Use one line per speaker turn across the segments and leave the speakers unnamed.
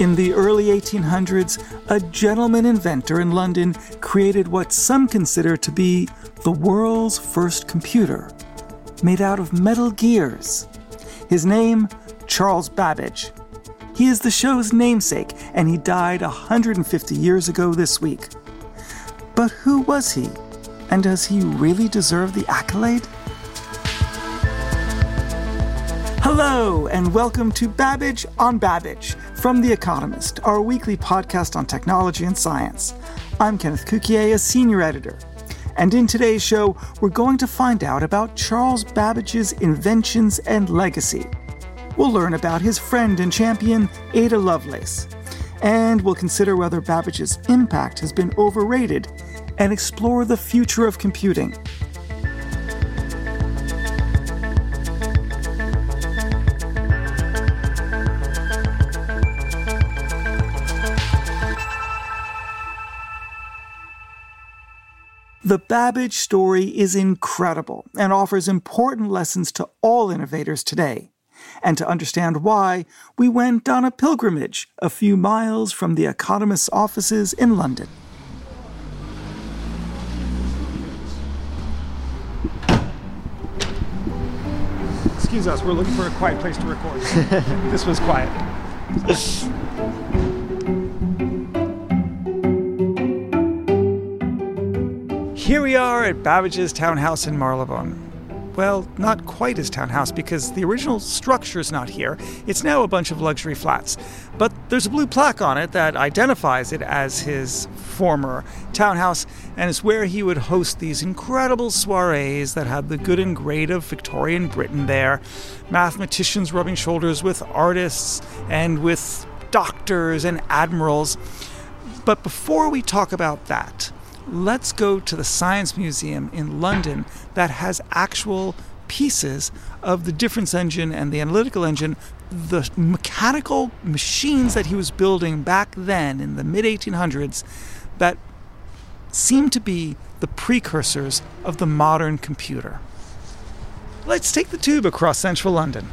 In the early 1800s, a gentleman inventor in London created what some consider to be the world's first computer, made out of metal gears. His name, Charles Babbage. He is the show's namesake, and he died 150 years ago this week. But who was he? And does he really deserve the accolade? Hello, and welcome to Babbage on Babbage from The Economist, our weekly podcast on technology and science. I'm Kenneth Cukier, a senior editor. And in today's show, we're going to find out about Charles Babbage's inventions and legacy. We'll learn about his friend and champion, Ada Lovelace. And we'll consider whether Babbage's impact has been overrated and explore the future of computing. The Babbage story is incredible and offers important lessons to all innovators today. And to understand why, we went on a pilgrimage a few miles from the Economist's offices in London. Excuse us, we're looking for a quiet place to record. this was quiet. Here we are at Babbage's townhouse in Marylebone. Well, not quite his townhouse because the original structure is not here. It's now a bunch of luxury flats. But there's a blue plaque on it that identifies it as his former townhouse, and it's where he would host these incredible soirees that had the good and great of Victorian Britain there. Mathematicians rubbing shoulders with artists and with doctors and admirals. But before we talk about that, let's go to the Science Museum in London that has actual pieces of the difference engine and the analytical engine, the mechanical machines that he was building back then in the mid 1800s that seem to be the precursors of the modern computer. Let's take the tube across central London.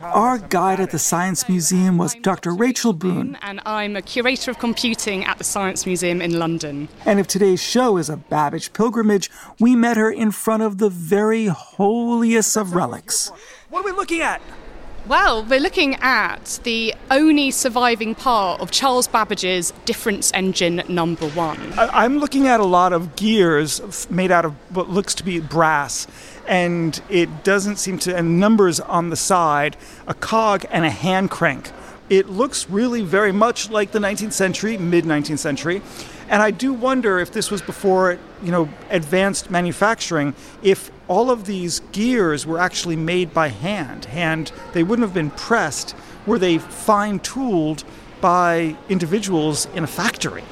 Our guide
at
the Science Museum was Dr. Rachel Boone.
And I'm a curator of computing at the Science Museum in London.
And if today's show is a Babbage pilgrimage, we met her in front of the very holiest of relics. What are we looking at?
Well, we're looking at the only surviving part of Charles Babbage's difference engine number one.
I'm looking at a lot of gears made out of what looks to be brass, and it doesn't seem to, and numbers on the side, a cog and a hand crank. It looks really very much like the 19th century, mid 19th century. And I do wonder if this was before, you know, advanced manufacturing, if all of these gears were actually made by hand. Hand, they wouldn't have been pressed. Were they fine tooled by individuals in a factory?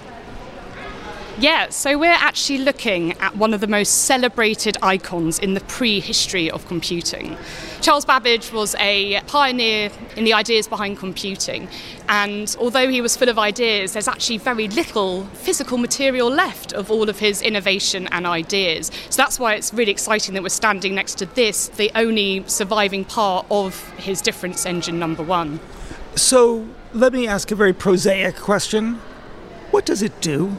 Yeah, so we're actually looking at one of the most celebrated icons in the prehistory of computing. Charles Babbage was a pioneer in the ideas behind computing, and although he was full of ideas, there's actually very little physical material left of all of his innovation and ideas. So that's why it's really exciting that we're standing next to this, the only surviving part of his difference engine number one.
So let me ask a very prosaic question. What does it do?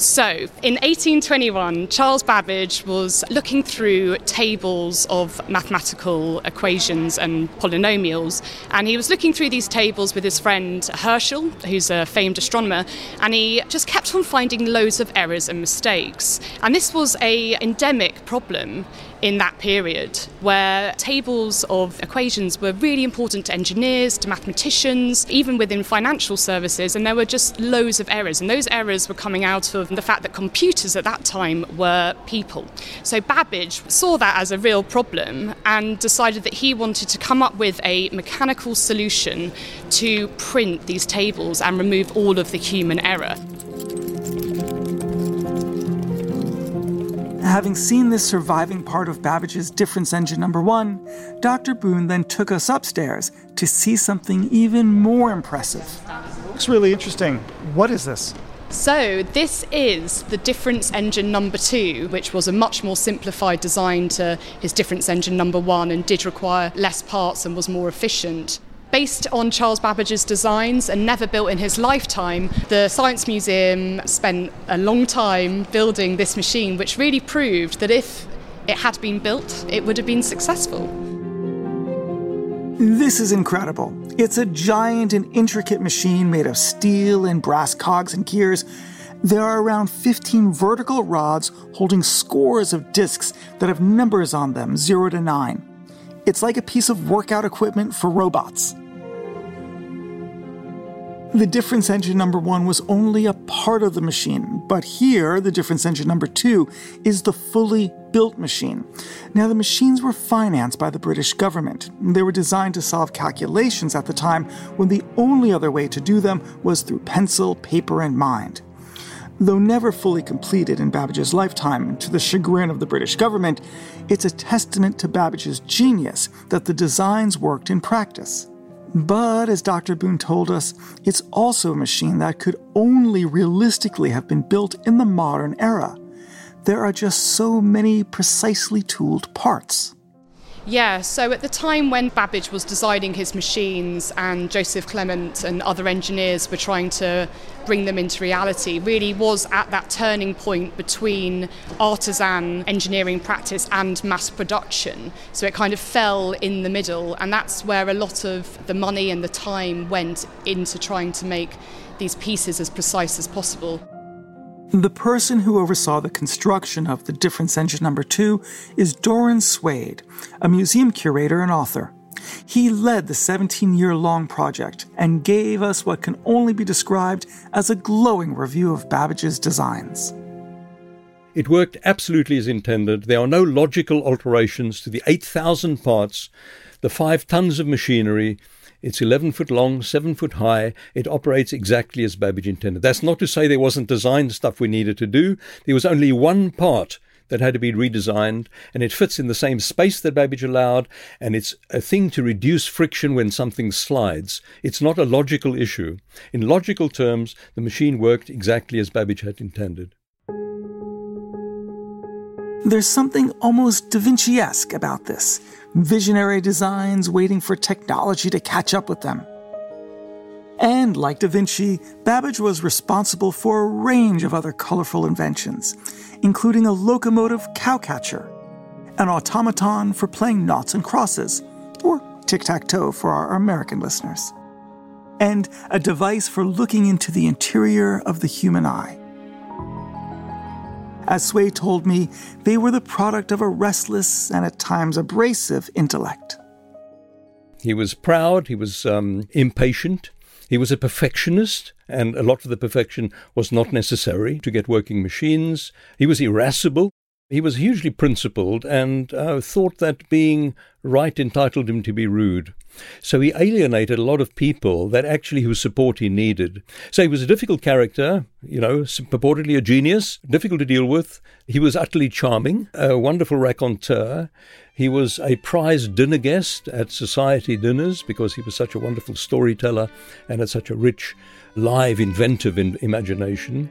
So, in 1821, Charles Babbage was looking through tables of mathematical equations and polynomials, and he was looking through these tables with his friend Herschel, who's a famed astronomer, and he just kept on finding loads of errors and mistakes. And this was a endemic problem in that period where tables of equations were really important to engineers, to mathematicians, even within financial services, and there were just loads of errors. And those errors were coming out of the fact that computers at that time were people. So Babbage saw that as a real problem and decided that he wanted to come up with a mechanical solution to print these tables and remove all of the human error.
Having seen this surviving part of Babbage's difference engine number one, Dr. Boone then took us upstairs to see something even more impressive.
Looks really interesting. What is this?
So, this is the difference engine number two, which was a much more simplified design to his difference engine number one and did require less parts and was more efficient. Based on Charles Babbage's designs and never built in his lifetime, the Science Museum spent a long time building this machine, which really proved that if it had been built, it would have been successful.
This is incredible. It's a giant and intricate machine made of steel and brass cogs and gears. There are around 15 vertical rods holding scores of discs that have numbers on them, 0 to 9. It's like a piece of workout equipment for robots. The difference engine number one was only a part of the machine, but here, the difference engine number two is the fully built machine. Now, the machines were financed by the British government. They were designed to solve calculations at the time when the only other way to do them was through pencil, paper, and mind. Though never fully completed in Babbage's lifetime, to the chagrin of the British government, it's a testament to Babbage's genius that the designs worked in practice. But as Dr. Boone told us, it's also a machine that could only realistically have been built in the modern era. There are just so many precisely tooled parts.
Yeah, so at the time when Babbage was designing his machines and Joseph Clement and other engineers were trying to bring them into reality, really was at that turning point between artisan engineering practice and mass production. So it kind of fell in the middle, and that's where a lot of the money and the time went into trying to make these pieces as precise as possible.
The person who oversaw the construction of the difference engine number two is Doron Swade, a museum curator and author. He led the 17 year long project and gave us what can only be described as a glowing review of Babbage's designs.
It worked absolutely as intended. There are no logical alterations to the 8,000 parts, the five tons of machinery, it's 11 foot long, 7 foot high. It operates exactly as Babbage intended. That's not to say there wasn't design stuff we needed to do. There was only one part that had to be redesigned, and it fits in the same space that Babbage allowed, and it's a thing to reduce friction when something slides. It's not a logical issue. In logical terms, the machine worked exactly as Babbage had intended.
There's something almost Da Vinci esque about this visionary designs waiting for technology to catch up with them. And like Da Vinci, Babbage was responsible for a range of other colorful inventions, including a locomotive cowcatcher, an automaton for playing noughts and crosses, or tic tac toe for our American listeners, and a device for looking into the interior of the human eye. As Swade told me, they were the product of a restless and at times abrasive intellect.
He was proud, he was um, impatient, he was a perfectionist, and a lot of the perfection was not necessary to get working machines. He was irascible. He was hugely principled and uh, thought that being right entitled him to be rude. So he alienated a lot of people that actually whose support he needed. So he was a difficult character, you know, purportedly a genius, difficult to deal with. He was utterly charming, a wonderful raconteur. He was a prized dinner guest at society dinners because he was such a wonderful storyteller and had such a rich, live, inventive in imagination.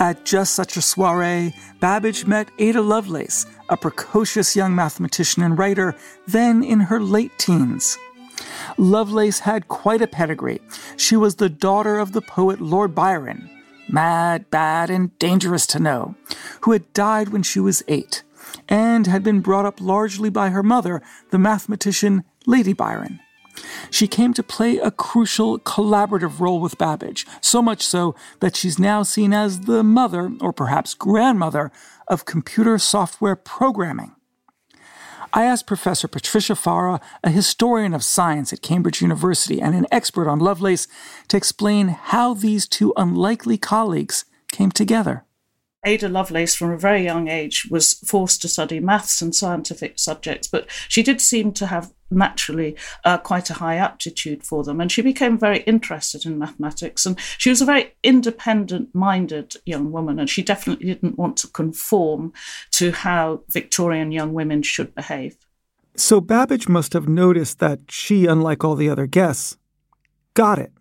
At just such a soiree, Babbage met Ada Lovelace, a precocious young mathematician and writer, then in her late teens. Lovelace had quite a pedigree. She was the daughter of the poet Lord Byron, mad, bad, and dangerous to know, who had died when she was eight, and had been brought up largely by her mother, the mathematician Lady Byron. She came to play a crucial collaborative role with Babbage, so much so that she's now seen as the mother, or perhaps grandmother, of computer software programming. I asked Professor Patricia Fara, a historian of science at Cambridge University and an expert on Lovelace, to explain how these two unlikely colleagues came together.
Ada Lovelace, from a very young age, was forced to study maths and scientific subjects, but she did seem to have naturally uh, quite a high aptitude for them. And she became very interested in mathematics. And she was a very independent minded young woman. And she definitely didn't want to conform to how Victorian young women should behave.
So Babbage must have noticed that she, unlike all the other guests, got it.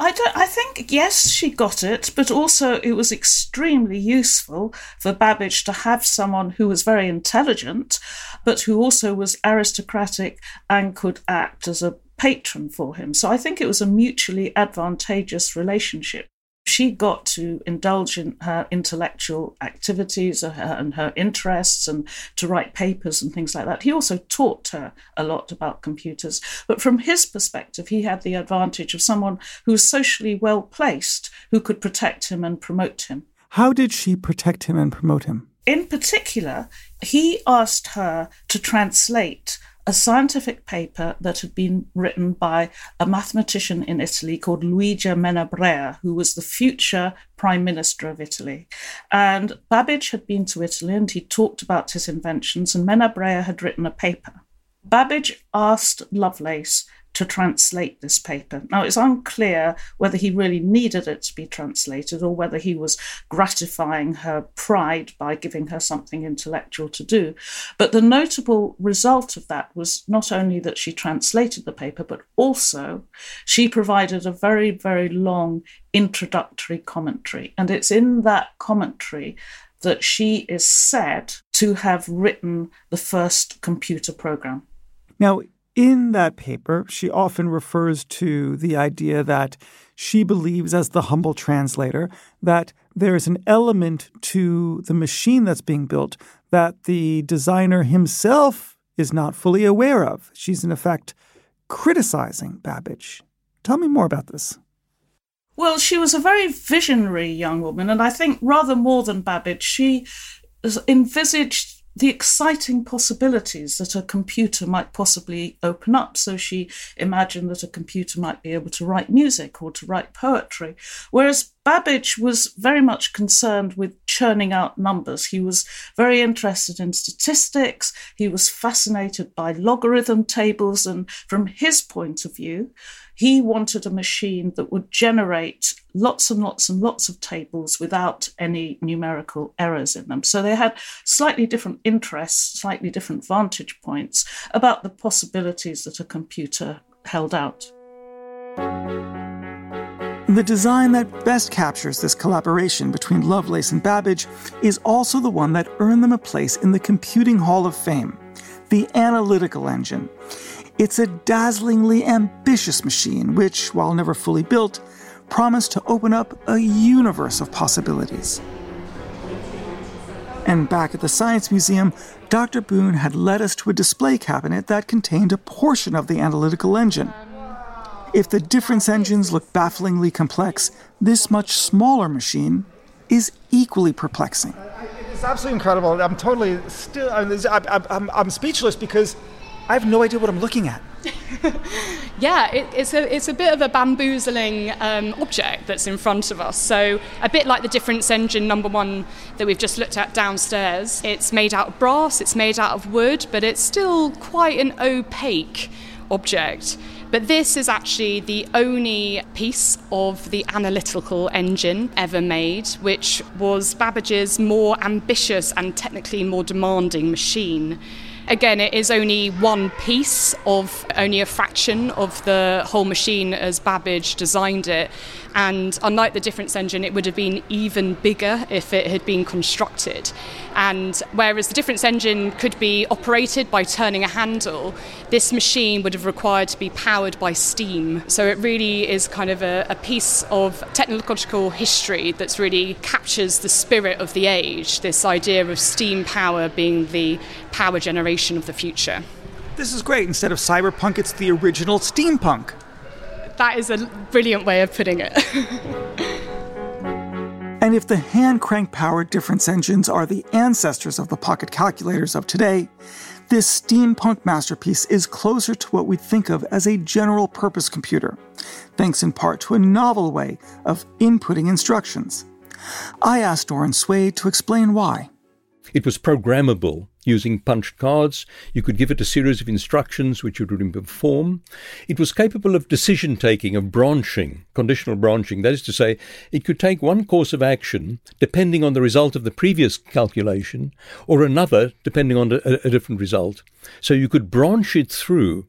I, don't, I think, yes, she got it, but also it was extremely useful for Babbage to have someone who was very intelligent, but who also was aristocratic and could act as a patron for him. So I think it was a mutually advantageous relationship she got to indulge in her intellectual activities and her interests and to write papers and things like that. He also taught her a lot about computers. But from his perspective, he had the advantage of someone who was socially well placed, who could protect him and promote him.
How did she protect him and promote him?
In particular, he asked her to translate a scientific paper that had been written by a mathematician in Italy called Luigi Menabrea, who was the future prime minister of Italy. And Babbage had been to Italy and he talked about his inventions, and Menabrea had written a paper. Babbage asked Lovelace to translate this paper. Now, it's unclear whether he really needed it to be translated or whether he was gratifying her pride by giving her something intellectual to do. But the notable result of that was not only that she translated the paper, but also she provided a very, very long introductory commentary. And it's in that commentary that she is said to have written the first computer program.
Now, in that paper, she often refers to the idea that she believes, as the humble translator, that there's an element to the machine that's being built that the designer himself is not fully aware of. She's, in effect, criticizing Babbage. Tell me more about this.
Well, she was a very visionary young woman, and I think rather more than Babbage, she envisaged the exciting possibilities that a computer might possibly open up. So she imagined that a computer might be able to write music or to write poetry. Whereas Babbage was very much concerned with churning out numbers. He was very interested in statistics. He was fascinated by logarithm tables. And from his point of view, he wanted a machine that would generate lots and lots and lots of tables without any numerical errors in them. So they had slightly different interests, slightly different vantage points about the possibilities that a computer held out.
The design that best captures this collaboration between Lovelace and Babbage is also the one that earned them a place in the Computing Hall of Fame the analytical engine. It's a dazzlingly ambitious machine, which, while never fully built, promised to open up a universe of possibilities. And back at the Science Museum, Dr. Boone had led us to a display cabinet that contained a portion of the analytical engine. If the difference engines look bafflingly complex, this much smaller machine is equally perplexing.
It's absolutely incredible. I'm totally still, I'm, I'm, I'm speechless because I have no idea what I'm looking at.
yeah, it, it's, a, it's a bit of a bamboozling um, object that's in front of us. So, a bit like the difference engine number one that we've just looked at downstairs. It's made out of brass, it's made out of wood, but it's still quite an opaque object. But this is actually the only piece of the analytical engine ever made, which was Babbage's more ambitious and technically more demanding machine. Again, it is only one piece of only a fraction of the whole machine as Babbage designed it. And unlike the difference engine, it would have been even bigger if it had been constructed. And whereas the difference engine could be operated by turning a handle, this machine would have required to be powered by steam. So it really is kind of a, a piece of technological history that's really captures the spirit of the age, this idea of steam power being the power generation of the future.
This is great. Instead of cyberpunk, it's the original steampunk.
That is a brilliant way of putting it.
and if the hand crank powered difference engines are the ancestors of the pocket calculators of today, this steampunk masterpiece is closer to what we think of as a general purpose computer, thanks in part to a novel way of inputting instructions. I asked Doron Swade to explain why.
It was programmable using punched cards. You could give it a series of instructions which it would perform. It was capable of decision taking, of branching, conditional branching. That is to say, it could take one course of action depending on the result of the previous calculation, or another depending on a, a different result. So you could branch it through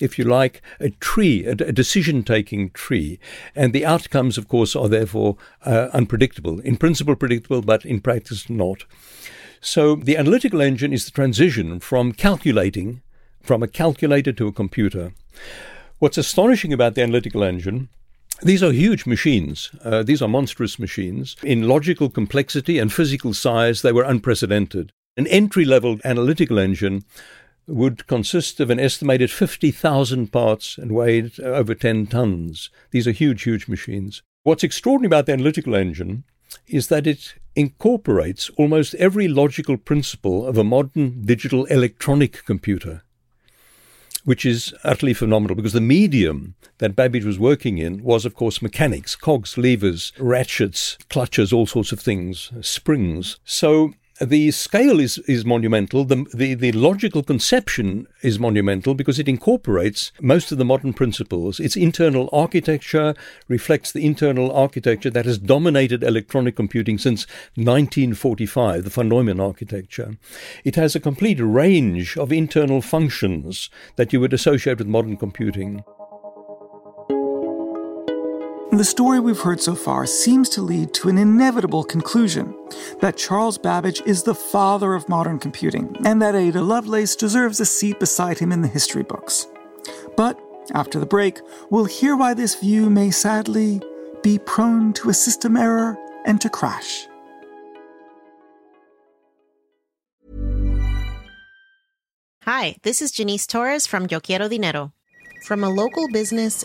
if you like, a tree, a, decision taking tree. And the outcomes, of course, are therefore uh, unpredictable. In principle, predictable, but in practice, not. So the analytical engine is the transition from calculating, from a calculator to a computer. What's astonishing about the analytical engine these are huge machines. Uh, these are monstrous machines. In logical complexity and physical size, they were unprecedented. An entry level analytical engine would consist of an estimated 50,000 parts and weighed over 10 tons. These are huge, huge machines. What's extraordinary about the analytical engine is that it incorporates almost every logical principle of a modern digital electronic computer, which is utterly phenomenal because the medium that Babbage was working in was, of course, mechanics, cogs, levers, ratchets, clutches, all sorts of things, springs. So the scale is, is monumental. The, the, the logical conception is monumental because it incorporates most of the modern principles. Its internal architecture reflects the internal architecture that has dominated electronic computing since 1945, the von Neumann architecture. It has a complete range of internal functions that you would associate with modern computing.
The story we've heard so far seems to lead to an inevitable conclusion that Charles Babbage is the father of modern computing, and that Ada Lovelace deserves a seat beside him in the history books. But after the break, we'll hear why this view may sadly be prone to a system error and to crash.
Hi, this is Janice Torres from Yo Quiero Dinero. From a local business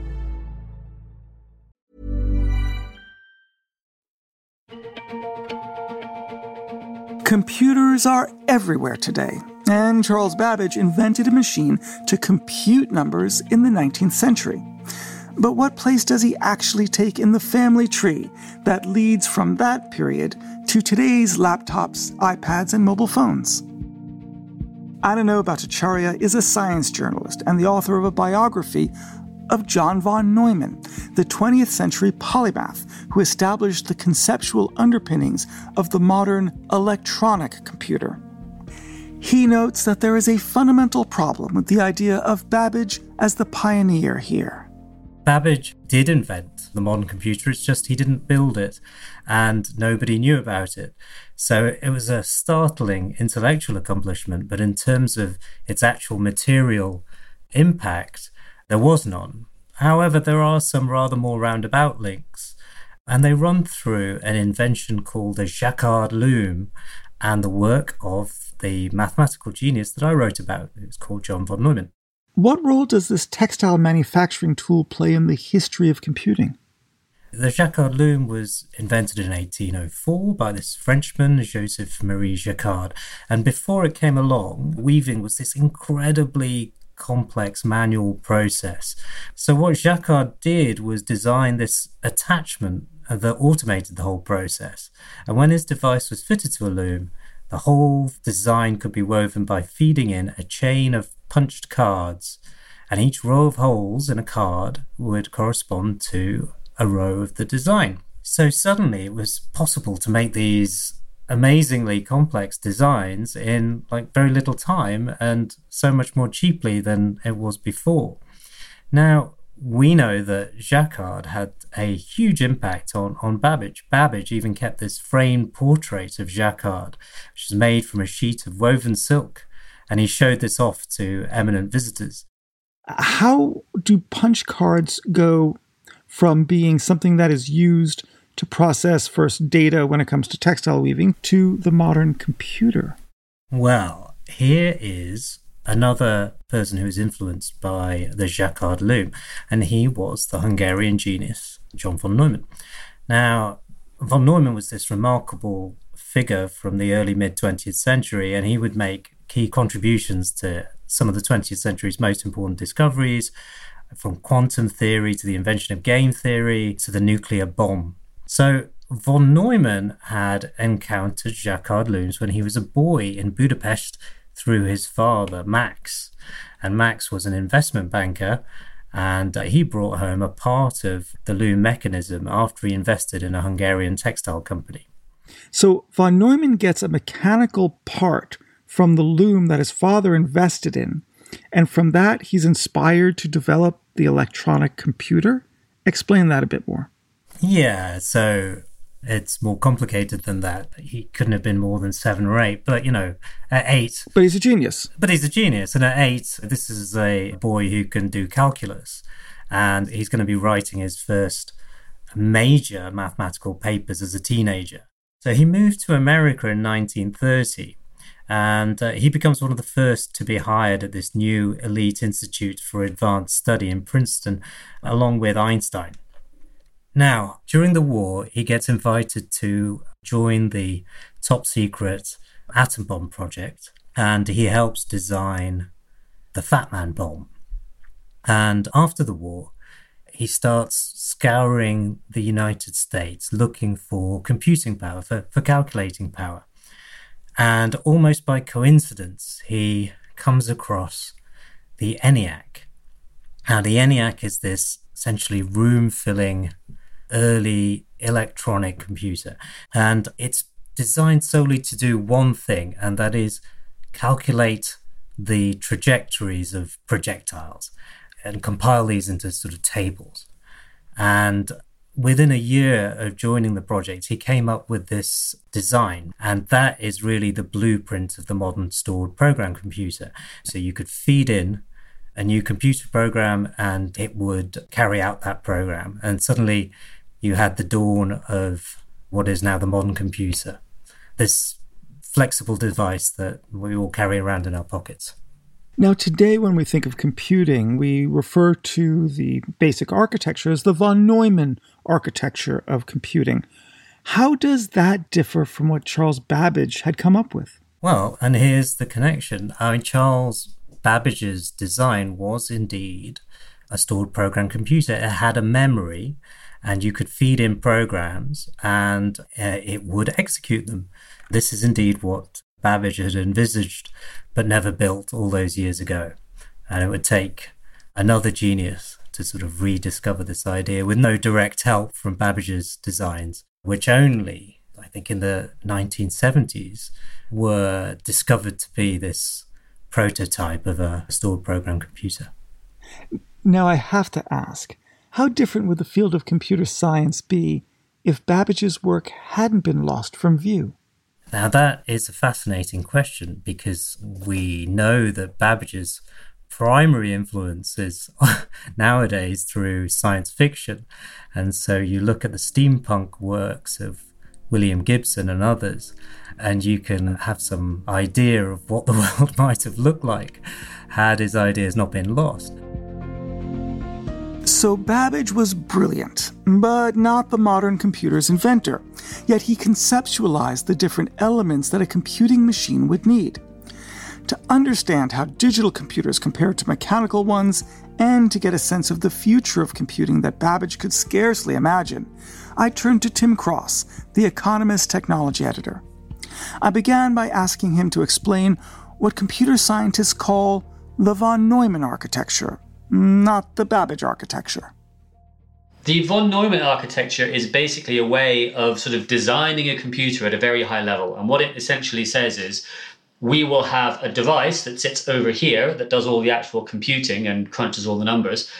Computers are everywhere today, and Charles Babbage invented a machine to compute numbers in the 19th century. But what place does he actually take in the family tree that leads from that period to today's laptops, iPads, and mobile phones? Ananyo Bhattacharya is a science journalist and the author of a biography of John von Neumann, the 20th century polymath who established the conceptual underpinnings of the modern electronic computer. He notes that there is a fundamental problem with the idea of Babbage as the pioneer here.
Babbage did invent the modern computer, it's just he didn't build it and nobody knew about it. So it was a startling intellectual accomplishment, but in terms of its actual material impact, there was none. However, there are some rather more roundabout links. and they run through an invention called the Jacquard loom and the work of the mathematical genius that I wrote about. It's called John von Neumann.
What role does this textile manufacturing tool play in the history of computing?
The Jacquard loom was invented in 1804 by this Frenchman, Joseph Marie Jacquard. And before it came along, weaving was this incredibly complex manual process. So, what Jacquard did was design this attachment that automated the whole process. And when his device was fitted to a loom, the whole design could be woven by feeding in a chain of punched cards, and each row of holes in a card would correspond to a row of the design. So suddenly it was possible to make these amazingly complex designs in like very little time and so much more cheaply than it was before. Now, we know that Jacquard had a huge impact on, on Babbage. Babbage even kept this framed portrait of Jacquard, which is made from a sheet of woven silk, and he showed this off to eminent visitors.
How do punch cards go from being something that is used to process first data when it comes to textile weaving to the modern computer?
Well, here is another person who was influenced by the Jacquard loom, and he was the Hungarian genius John von Neumann. Now, von Neumann was this remarkable figure from the early mid 20th century, and he would make key contributions to some of the 20th century's most important discoveries, from quantum theory to the invention of game theory to the nuclear bomb. So, von Neumann had encountered Jacquard looms when he was a boy in Budapest through his father, Max. And Max was an investment banker, and uh, he brought home a part of the loom mechanism after he invested in a Hungarian textile company.
So von Neumann gets a mechanical part from the loom that his father invested in, and from that he's inspired to develop the electronic computer. Explain that a bit more.
Yeah, so it's more complicated than that. He couldn't have been more than seven or eight, but you know, at eight.
But he's a genius.
But he's a genius. And at eight, this is a boy who can do calculus. And he's going to be writing his first major mathematical papers as a teenager. So he moved to America in 1930. And uh, he becomes one of the first to be hired at this new elite institute for advanced study in Princeton, along with Einstein. Now, during the war, he gets invited to join the top secret atom bomb project and he helps design the Fat Man bomb. And after the war, he starts scouring the United States looking for computing power, for, for calculating power. And almost by coincidence, he comes across the ENIAC. Now, the ENIAC is this essentially room filling early electronic computer. And it's designed solely to do one thing, and that is calculate the trajectories of projectiles and compile these into sort of tables. And within a year of joining the project, he came up with this design. And that is really the blueprint of the modern stored program computer. So you could feed in a new computer program and it would carry out that program. And suddenly you had the dawn of what is now the modern computer, this flexible device that we all carry around in our pockets.
Now, today, when we think of computing, we refer to the basic architecture as the von Neumann architecture of computing. How does that differ from what Charles Babbage had come up with?
Well, and here's the connection. I mean, Charles Babbage's design was indeed a stored program computer. It had a memory and you could feed in programs and uh, it would execute them. This is indeed what Babbage had envisaged but never built all those years ago. And it would take another genius to sort of rediscover this idea with no direct help from Babbage's designs, which only, I think, in the 1970s were discovered to be this prototype of a stored program computer.
Now, I have to ask how different would the field of computer science be if Babbage's work hadn't been lost from view?
Now, that is a fascinating question because we know that Babbage's primary influence is nowadays through science fiction. And so you look at the steampunk works of William Gibson and others, and you can have some idea of what the world might have looked like had his ideas not been lost.
So Babbage was brilliant, but not the modern computer's inventor. Yet he conceptualized the different elements that a computing machine would need. To understand how digital computers compare to mechanical ones, and to get a sense of the future of computing that Babbage could scarcely imagine, I turned to Tim Cross, the Economist technology editor. I began by asking him to explain what computer scientists call the von Neumann architecture, not the Babbage architecture.
The von Neumann architecture is basically a way of sort of designing a computer at a very high level. And what it essentially says is we will have a device that sits over here that does all the actual computing and crunches all the numbers.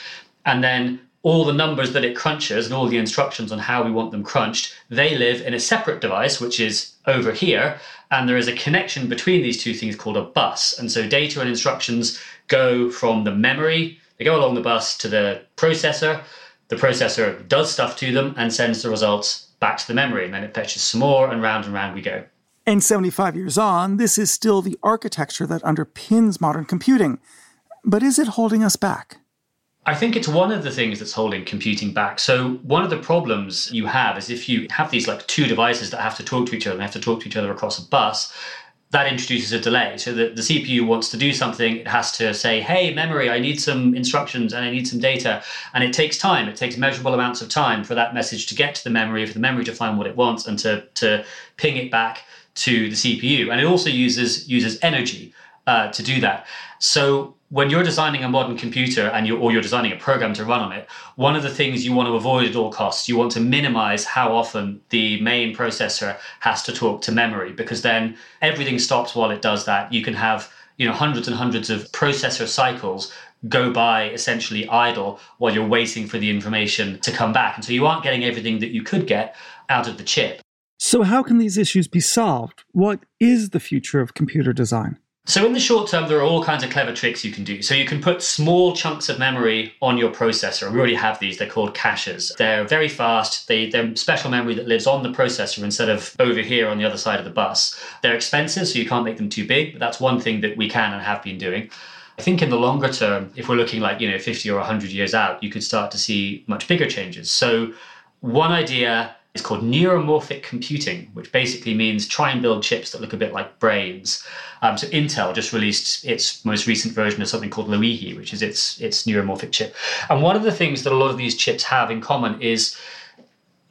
And then all the numbers that it crunches and all the instructions on how we want them crunched, they live in a separate device, which is over here. And there is a connection between these two things called a bus. And so data and instructions go from the memory, they go along the bus to the processor. The processor does stuff to them and sends the results back to the memory. And then it fetches some more, and round and round we go.
And 75 years on, this is still the architecture that underpins modern computing. But is it holding us back?
I think it's one of the things that's holding computing back. So one of the problems you have is if you have these like two devices that have to talk to each other and have to talk to each other across a bus, that introduces a delay. So the, the CPU wants to do something, it has to say, hey, memory, I need some instructions and I need some data. And it takes time. It takes measurable amounts of time for that message to get to the memory, for the memory to find what it wants and to, to ping it back to the CPU. And it also uses uses energy uh, to do that. So when you're designing a modern computer and you're, or you're designing a program to run on it, one of the things you want to avoid at all costs, you want to minimize how often the main processor has to talk to memory because then everything stops while it does that. You can have you know hundreds and hundreds of processor cycles go by essentially idle while you're waiting for the information to come back. And so you aren't getting everything that you could get out of the chip.
So, how can these issues be solved? What is the future of computer design?
So in the short term, there are all kinds of clever tricks you can do. So you can put small chunks of memory on your processor. We already have these. They're called caches. They're very fast. They, they're special memory that lives on the processor instead of over here on the other side of the bus. They're expensive, so you can't make them too big. But that's one thing that we can and have been doing. I think in the longer term, if we're looking like you know 50 or 100 years out, you could start to see much bigger changes. So one idea is called neuromorphic computing, which basically means try and build chips that look a bit like brains. Um, so Intel just released its most recent version of something called Loihi, which is its its neuromorphic chip. And one of the things that a lot of these chips have in common is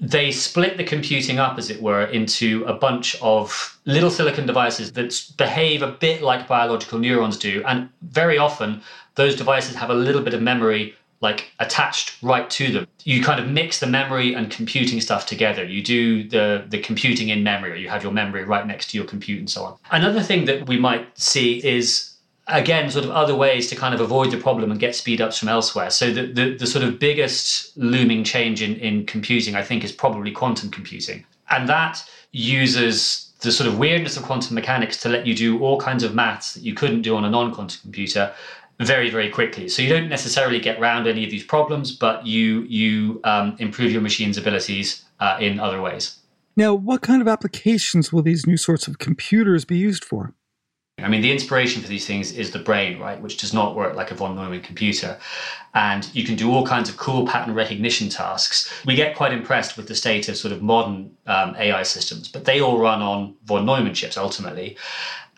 they split the computing up, as it were, into a bunch of little silicon devices that behave a bit like biological neurons do. And very often, those devices have a little bit of memory like attached right to them. You kind of mix the memory and computing stuff together. You do the the computing in memory, or you have your memory right next to your compute and so on. Another thing that we might see is again sort of other ways to kind of avoid the problem and get speed ups from elsewhere. So the the, the sort of biggest looming change in, in computing, I think, is probably quantum computing. And that uses the sort of weirdness of quantum mechanics to let you do all kinds of maths that you couldn't do on a non-quantum computer very very quickly so you don't necessarily get around any of these problems but you you um, improve your machine's abilities uh, in other ways
now what kind of applications will these new sorts of computers be used for
I mean, the inspiration for these things is the brain, right, which does not work like a von Neumann computer. And you can do all kinds of cool pattern recognition tasks. We get quite impressed with the state of sort of modern um, AI systems, but they all run on von Neumann chips ultimately.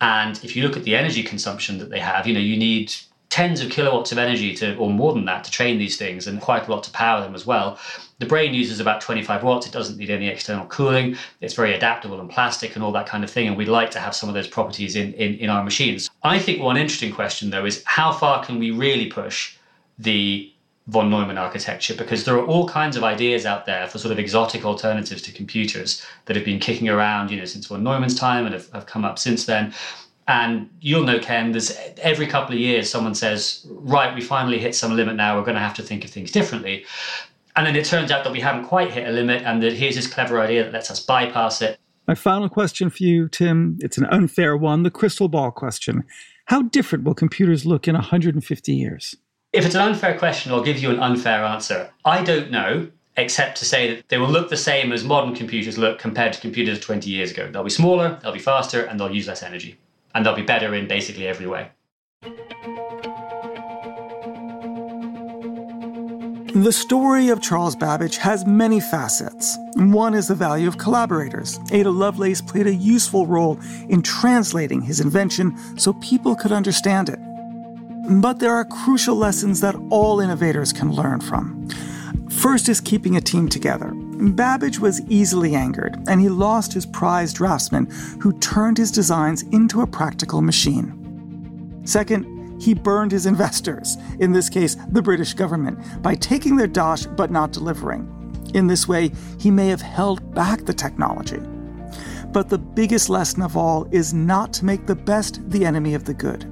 And if you look at the energy consumption that they have, you know, you need tens of kilowatts of energy to, or more than that, to train these things and quite a lot to power them as well. The brain uses about 25 watts. It doesn't need any external cooling. It's very adaptable and plastic and all that kind of thing. And we'd like to have some of those properties in, in, in our machines. I think one interesting question, though, is how far can we really push the von Neumann architecture because there are all kinds of ideas out there for sort of exotic alternatives to computers that have been kicking around, you know, since von Neumann's time and have, have come up since then. And you'll know, Ken, there's every couple of years someone says, right, we finally hit some limit now, we're going to have to think of things differently. And then it turns out that we haven't quite hit a limit and that here's this clever idea that lets us bypass it.
My final question for you, Tim, it's an unfair one the crystal ball question. How different will computers look in 150 years?
If it's an unfair question, I'll give you an unfair answer. I don't know, except to say that they will look the same as modern computers look compared to computers 20 years ago. They'll be smaller, they'll be faster, and they'll use less energy. And they'll be better in basically every way.
The story of Charles Babbage has many facets. One is the value of collaborators. Ada Lovelace played a useful role in translating his invention so people could understand it. But there are crucial lessons that all innovators can learn from. First is keeping a team together. Babbage was easily angered, and he lost his prized draftsman who turned his designs into a practical machine. Second, he burned his investors, in this case, the British government, by taking their dosh but not delivering. In this way, he may have held back the technology. But the biggest lesson of all is not to make the best the enemy of the good.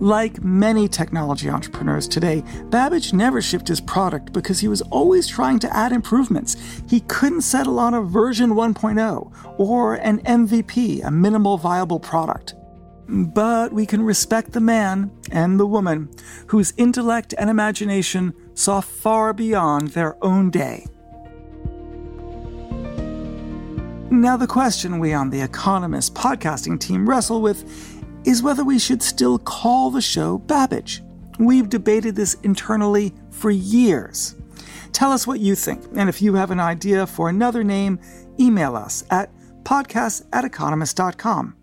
Like many technology entrepreneurs today, Babbage never shipped his product because he was always trying to add improvements. He couldn't settle on a version 1.0 or an MVP, a minimal viable product. But we can respect the man and the woman whose intellect and imagination saw far beyond their own day. Now, the question we on The Economist podcasting team wrestle with is whether we should still call the show Babbage. We've debated this internally for years. Tell us what you think, and if you have an idea for another name, email us at podcast at economist.com.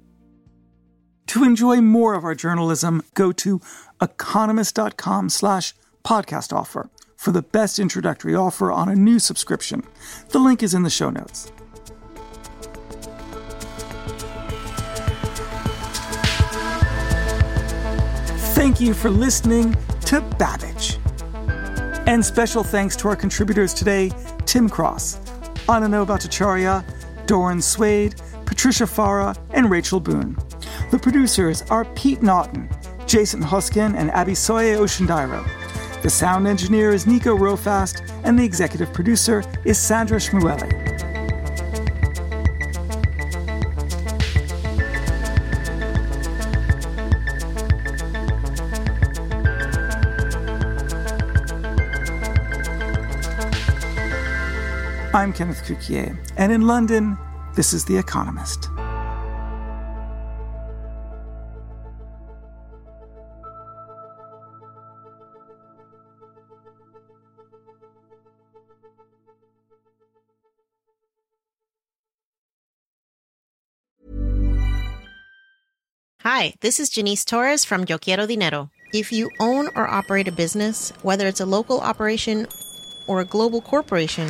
To enjoy more of our journalism, go to economist.com slash podcast offer for the best introductory offer on a new subscription. The link is in the show notes. Thank you for listening to Babbage. And special thanks to our contributors today Tim Cross, Ananyo Bhattacharya, Doron Swade, Patricia Fara, and Rachel Boone. The producers are Pete Naughton, Jason Hoskin, and Abisoye Oshindairo. The sound engineer is Nico Rofast, and the executive producer is Sandra Shmueli. I'm Kenneth Cukier, and in London, this is The Economist.
Hi, this is Janice Torres from Yo Quiero Dinero. If you own or operate a business, whether it's a local operation or a global corporation,